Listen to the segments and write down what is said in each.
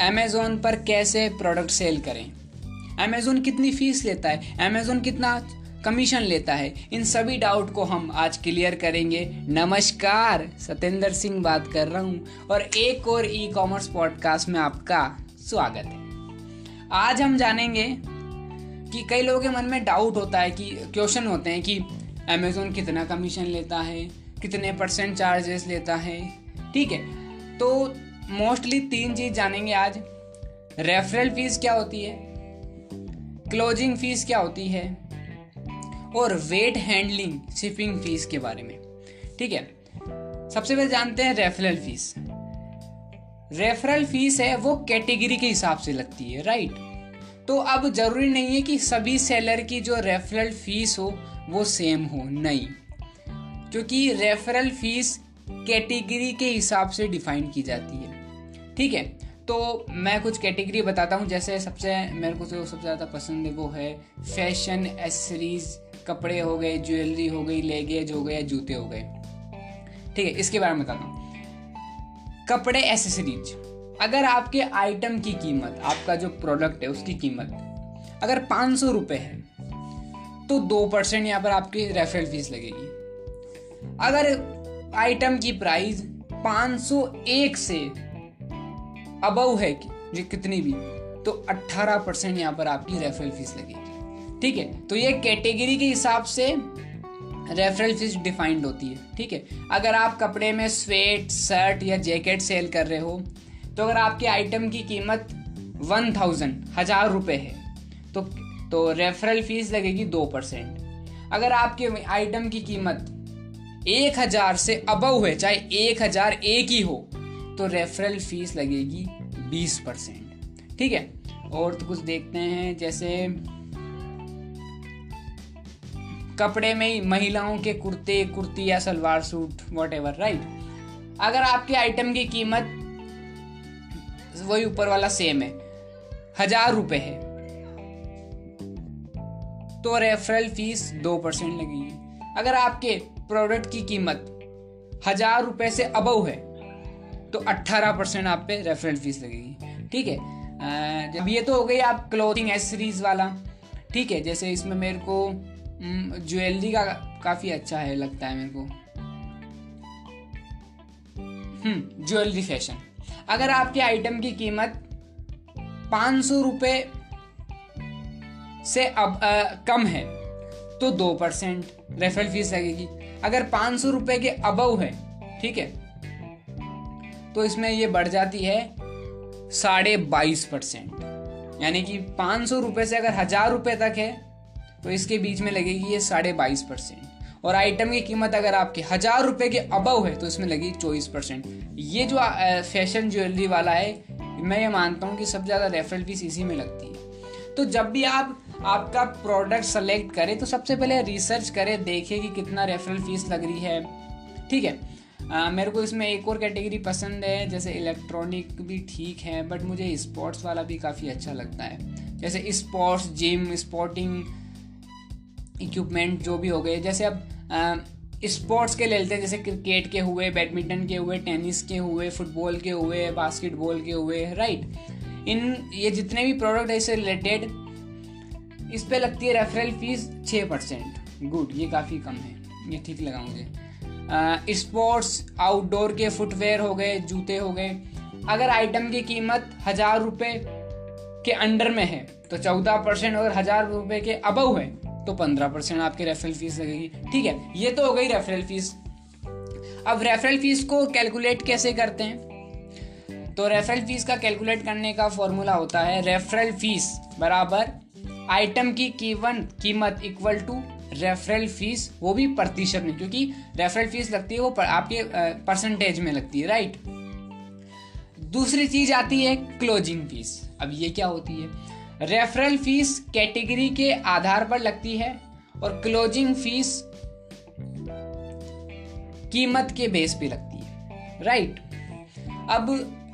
Amazon पर कैसे product cell करें? अमेज़ोन कितनी फ़ीस लेता है? अमेज़ोन कितना कमीशन लेता है? इन सभी डाउट को हम आज क्लियर करेंगे। नमस्कार सत्येंद्र सिंह बात कर रहा हूँ और एक और ई कॉमर्स पॉडकास्ट में आपका स्वागत है। आज हम जानेंगे कि कई लोगों के मन में डाउट होता है कि क्वेश्चन होते हैं कि अमेज़ोन कितना कमीशन लेता है? कितने परसेंट चार्जेस लेता है? ठीक है तो मोस्टली तीन चीज़ जानेंगे आज। रेफरल फ़ीस क्या होती है? क्लोजिंग फ़ीस क्या होती है? और वेट हैंडलिंग, शिपिंग फ़ीस के बारे में। ठीक है? सबसे पहले जानते हैं रेफरल फ़ीस। रेफरल फ़ीस है, वो कैटेगरी के हिसाब से लगती है, राइट? तो अब ज़रूरी नहीं है कि सभी सेलर की जो रेफरल फ़ीस हो, वो सेम हो, नहीं। क्योंकि रेफरल फ़ीस कैटेगरी के हिसाब से डिफाइन की जाती है। ठीक है तो मैं कुछ कैटेगरी बताता हूँ, जैसे सबसे मेरे को जो सबसे ज़्यादा पसंद है वो है फ़ैशन एसेसरीज कपड़े हो गए ज्वेलरी हो गई लेगेज हो गए, जूते हो गए। ठीक है, इसके बारे में बताता हूँ। कपड़े एसेसरीज अगर आपके आइटम की कीमत, आपका जो प्रोडक्ट है उसकी कीमत अगर पाँच सौ रुपये है तो दो परसेंट यहाँ पर आपकी रेफरल फ़ीस लगेगी। अगर आइटम की प्राइस 501 से अबव है कि, जो कितनी भी तो 18 परसेंट यहाँ पर आपकी रेफरल फ़ीस लगेगी। ठीक है? तो ये कैटेगरी के हिसाब से रेफरल फ़ीस डिफाइंड होती है। ठीक है? अगर आप कपड़े में स्वेट शर्ट या जैकेट सेल कर रहे हो तो अगर आपके आइटम की कीमत वन थाउज़ेंड हज़ार रुपये है तो तो रेफरल फ़ीस लगेगी दो परसेंट। अगर आपके आइटम की कीमत एक हज़ार से अबव है, चाहे एक हज़ार एक ही हो तो रेफरल फ़ीस लगेगी बीस परसेंट। ठीक है? और तो कुछ देखते हैं, जैसे कपड़े में ही महिलाओं के कुर्ते, कुर्ती या salwar suit whatever right अगर आपके आइटम की कीमत वही ऊपर वाला सेम है। हज़ार रुपए है। तो रेफरल फ़ीस दो परसेंट लगेगी। अगर आपके प्रोडक्ट की कीमत हज़ार रुपए से अबव है तो 18 परसेंट आप पे रेफरल फ़ीस लगेगी। ठीक है? अब ये तो हो गई आप क्लोथिंग एसेसरीज वाला। ठीक है? जैसे इसमें मेरे को ज्वेलरी का काफ़ी अच्छा है लगता है मेरे को। हम्म ज्वेलरी फ़ैशन अगर आपके आइटम की कीमत पाँच सौ रुपये से अब आ, कम है तो दो परसेंट रेफरल फ़ीस लगेगी। अगर पाँच सौ रुपये के अबव है ठीक है? तो इसमें ये बढ़ जाती है साढ़े बाईस परसेंट। यानी कि पाँच सौ रुपये से अगर हज़ार रुपये तक है तो इसके बीच में लगेगी ये साढ़े बाईस परसेंट। और आइटम की कीमत अगर आपके हज़ार रुपये के अबव है तो इसमें लगेगी चौबीस परसेंट। ये जो फ़ैशन ज्वेलरी वाला है, मैं ये मानता हूँ कि सबसे ज़्यादा रेफरल फ़ीस इसी में लगती है। तो जब भी आप, आपका प्रोडक्ट सेलेक्ट करें तो सबसे पहले रिसर्च करें, देखें कि कितना रेफरल फ़ीस लग रही है। ठीक है? आ, मेरे को इसमें एक और कैटेगरी पसंद है जैसे इलेक्ट्रॉनिक भी ठीक है बट मुझे स्पोर्ट्स वाला भी काफ़ी अच्छा लगता है। जैसे स्पोर्ट्स जिम स्पोर्टिंग इक्विपमेंट जो भी हो गए। जैसे अब स्पोर्ट्स के ले लेते हैं जैसे क्रिकेट के हुए बैडमिंटन के हुए टेनिस के हुए फुटबॉल के हुए बास्केटबॉल के हुए राइट इन ये जितने भी प्रोडक्ट है इससे रिलेटेड इस पर लगती है रेफरल फ़ीस छः परसेंट गुड ये काफ़ी कम है। ये ठीक लगा मुझे। स्पोर्ट्स आउटडोर के फुटवेयर हो गए, जूते हो गए। अगर आइटम की कीमत हज़ार रुपये के अंडर में है तो चौदह परसेंट, अगर हज़ार रुपये के अबव है तो पंद्रह परसेंट आपकी रेफरल फ़ीस लगेगी। ठीक है, ये तो हो गई रेफरल फ़ीस अब रेफरल फ़ीस को कैलकुलेट कैसे करते हैं? तो रेफरल फ़ीस का कैलकुलेट करने का फॉर्मूला होता है रेफरल फ़ीस बराबर आइटम की कीवन, कीमत इक्वल टू रेफरल फ़ीस वो भी प्रतिशत में क्योंकि रेफरल फ़ीस लगती है, वो आपके परसेंटेज में लगती है राइट दूसरी चीज़ आती है क्लोजिंग फ़ीस अब ये क्या होती है? रेफरल फ़ीस कैटेगरी के आधार पर लगती है और क्लोजिंग फ़ीस कीमत के बेस पे लगती है राइट अब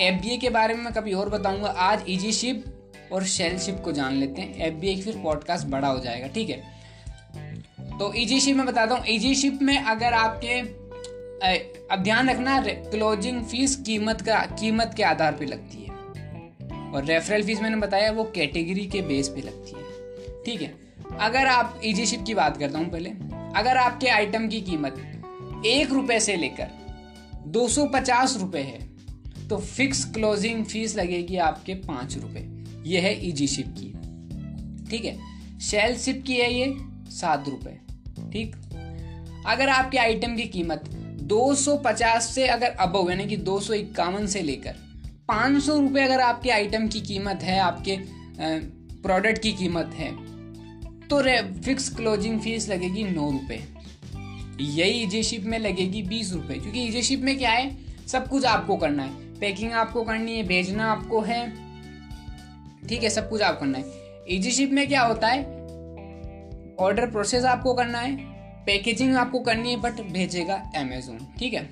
एफ़ के बारे में मैं कभी और बताऊँगा। आज इजी शिप और शेल शिप को जान लेते हैं। एफबीए फिर पॉडकास्ट बड़ा हो जाएगा, ठीक है? तो इजी शिप में बताता हूँ। इजी शिप में अगर आपके अब ध्यान रखना क्लोजिंग फ़ीस कीमत का, कीमत के आधार पर लगती है। और रेफरल फ़ीस मैंने बताया, वो कैटेगरी के बेस पे लगती है। ठीक है? अगर आप ईजी शिप की बात करता हूँ पहले। अगर आपके आइटम की कीमत एक रुपए से लेकर दो सौ पचास रुपए है तो फिक्स क्लोजिंग फ़ीस लगेगी आपके पाँच रुपए। ये है ईजी शिप की। ठीक है? शेल शिप की है ये सात रुपए। ठीक? अगर आपके आइटम की कीमत 250 से अगर अबव यानी कि दो सौ इक्यावन से लेकर पाँच सौ अगर आपके आइटम की कीमत है, आपके प्रोडक्ट की कीमत है तो फिक्स क्लोजिंग फ़ीस लगेगी नौ रुपये यही ईजी शिप में लगेगी बीस रुपये क्योंकि ईजी शिप में क्या है? सब कुछ आपको करना है। पैकिंग आपको करनी है, भेजना आपको है। ठीक है, सब कुछ आपको करना है। ईजी शिप में क्या होता है? ऑर्डर प्रोसेस आपको करना है, पैकेजिंग आपको करनी है बट भेजेगा अमेजोन ठीक है?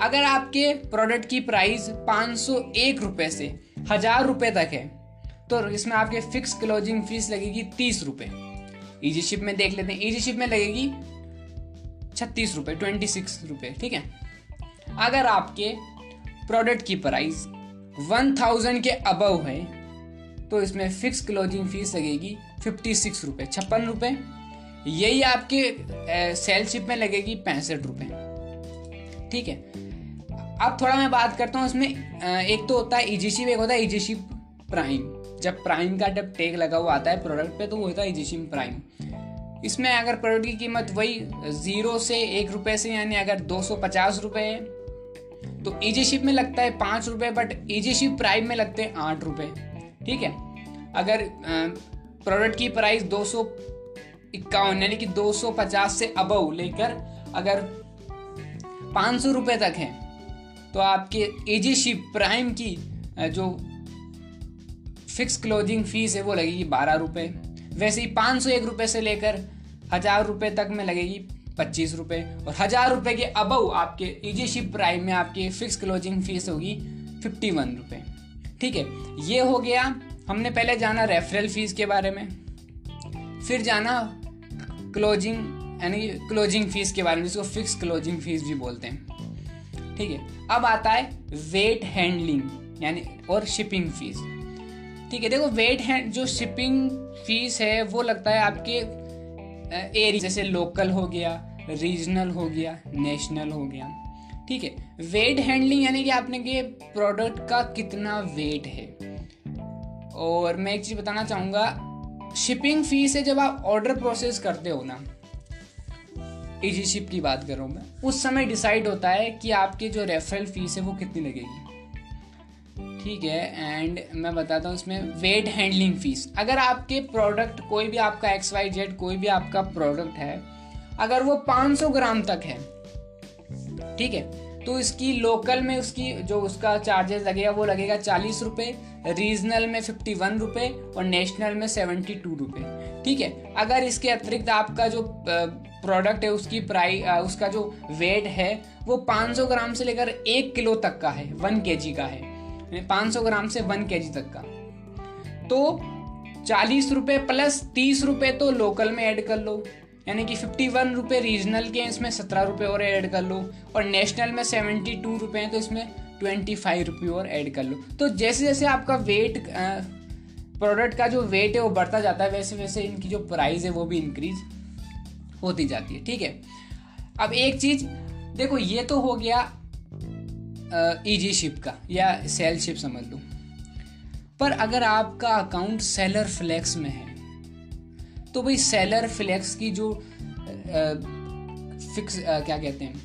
अगर आपके प्रोडक्ट की प्राइस पाँच सौ एक रुपये से हज़ार रुपये तक है तो इसमें आपके फिक्स क्लोजिंग फ़ीस लगेगी तीस रुपये ईजी शिप में देख लेते हैं। ईजी शिप में लगेगी छत्तीस रुपये ट्वेंटी सिक्स रुपये ठीक है? अगर आपके प्रोडक्ट की प्राइस वन थाउज़ेंड के अबव है तो इसमें फिक्स क्लोजिंग फ़ीस लगेगी फिफ्टी सिक्स रुपये छप्पन रुपये यही आपके सेलशिप में लगेगी पैंसठ रुपए। ठीक है? अब थोड़ा मैं बात करता हूँ इसमें एक तो होता है ईजी शिप एक होता है ईजीशिप प्राइम जब प्राइम का जब टैग लगा हुआ आता है प्रोडक्ट पे तो वो होता है ईजीशिप प्राइम इसमें अगर प्रोडक्ट की कीमत वही ज़ीरो से एक रुपए से, यानी अगर दो सौ पचास रुपये है तो ईजी शिप में लगता है पाँच रुपये बट ईजी शिप प्राइम में लगते हैं आठ रुपये ठीक है? अगर प्रोडक्ट की प्राइस दो सौ इक्यावन, यानी कि 250 से अबव लेकर अगर पाँच सौ रुपये तक है तो आपके एजी शिप प्राइम की जो फिक्स क्लोजिंग फ़ीस है, वो लगेगी बारह रुपये वैसे ही पाँच सौ एक रुपये से लेकर हज़ार रुपये तक में लगेगी पच्चीस रुपये और हज़ार रुपये के अबव आपके इजी शिप प्राइम में आपकी फिक्स क्लोजिंग फ़ीस होगी फिफ्टी वन रुपये ठीक है, ये हो गया। हमने पहले जाना रेफरल फ़ीस के बारे में, फिर जाना क्लोजिंग यानी क्लोजिंग फ़ीस के बारे में, जिसको फिक्स क्लोजिंग फ़ीस भी बोलते हैं। ठीक है? अब आता है वेट हैंडलिंग यानी और शिपिंग फ़ीस ठीक है, देखो वेट हैंड जो शिपिंग फ़ीस है, वो लगता है आपके एरिया जैसे लोकल हो गया रीजनल हो गया नेशनल हो गया। ठीक है? वेट हैंडलिंग यानी कि आपने के प्रोडक्ट का कितना वेट है। और मैं एक चीज़ बताना चाहूँगा शिपिंग फ़ीस है जब आप ऑर्डर प्रोसेस करते हो ना इजी शिप की बात कर मैं, उस समय डिसाइड होता है कि आपकी जो रेफरल फ़ीस है वो कितनी लगेगी। ठीक है एंड मैं बताता हूँ इसमें वेट हैंडलिंग फ़ीस अगर आपके प्रोडक्ट कोई भी आपका एक्स वाई जेड कोई भी आपका प्रोडक्ट है, अगर वो 500 ग्राम तक है, ठीक है तो इसकी लोकल में उसकी जो उसका चार्जेस लगेगा, वो लगेगा चालीस रुपये रीजनल में फिफ्टी वन रुपये और नेशनल में सेवेंटी टू रुपये ठीक है? अगर इसके अतिरिक्त आपका जो प्रोडक्ट है, उसकी प्राइस उसका जो वेट है, वो 500 ग्राम से लेकर एक किलो तक का है वन के का है। 500 ग्राम से वन के तक का। तो चालीस रुपये प्लस तीस रुपये तो लोकल में ऐड कर लो। यानी कि फिफ्टी वन रुपये रीजनल के हैं, इसमें सत्रह रुपये और ऐड कर लो। और नेशनल में सेवेंटी टू रुपये हैं तो इसमें ट्वेंटी फाइव रुपये और ऐड कर लो। तो जैसे जैसे आपका वेट प्रोडक्ट का जो वेट है, वो बढ़ता जाता है वैसे वैसे इनकी जो प्राइस है, वो भी इंक्रीज होती जाती है, ठीक है? अब एक चीज़, देखो, ये तो हो गया ईजी शिप का, या सेल शिप समझ लो। पर अगर आपका अकाउंट सेलर फ्लैक्स में है तो भाई सेलर फ्लैक्स की जो फिक्स क्या कहते हैं?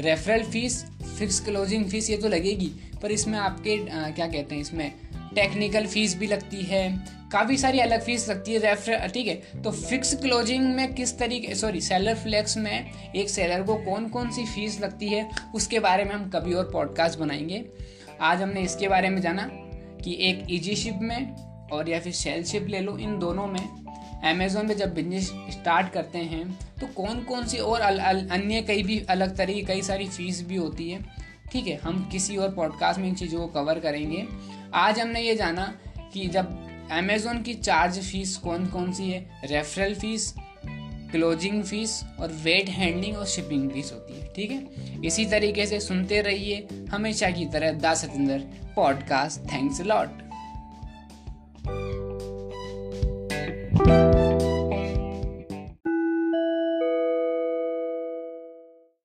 Referral fees fix closing fees ये तो लगेगी पर इसमें आपके आ, क्या कहते हैं इसमें? टेक्निकल फ़ीस भी लगती है काफ़ी सारी अलग फ़ीस लगती है रेफर ठीक है? तो फिक्स क्लोजिंग में किस तरीके सॉरी सेलर फ्लैक्स में एक सेलर को कौन कौन सी फ़ीस लगती है उसके बारे में हम कभी और पॉडकास्ट बनाएँगे। आज हमने इसके बारे में जाना कि एक ईजी शिप में और या फिर सेल शिप ले लो इन दोनों में। अमेज़ोन पे जब बिज़नेस स्टार्ट करते हैं तो कौन कौन सी और अल, अल, अन्य कई भी अलग तरीके कई सारी फ़ीस भी होती है। ठीक है हम किसी और पॉडकास्ट में इन चीज़ों को कवर करेंगे। आज हमने ये जाना कि जब अमेज़ोन की चार्ज फ़ीस कौन कौन सी है? रेफरल फ़ीस क्लोजिंग फ़ीस और वेट हैंडलिंग और शिपिंग फ़ीस होती है। ठीक है? इसी तरीके से सुनते रहिए। हमेशा की तरह दास पॉडकास्ट थैंक्स लॉट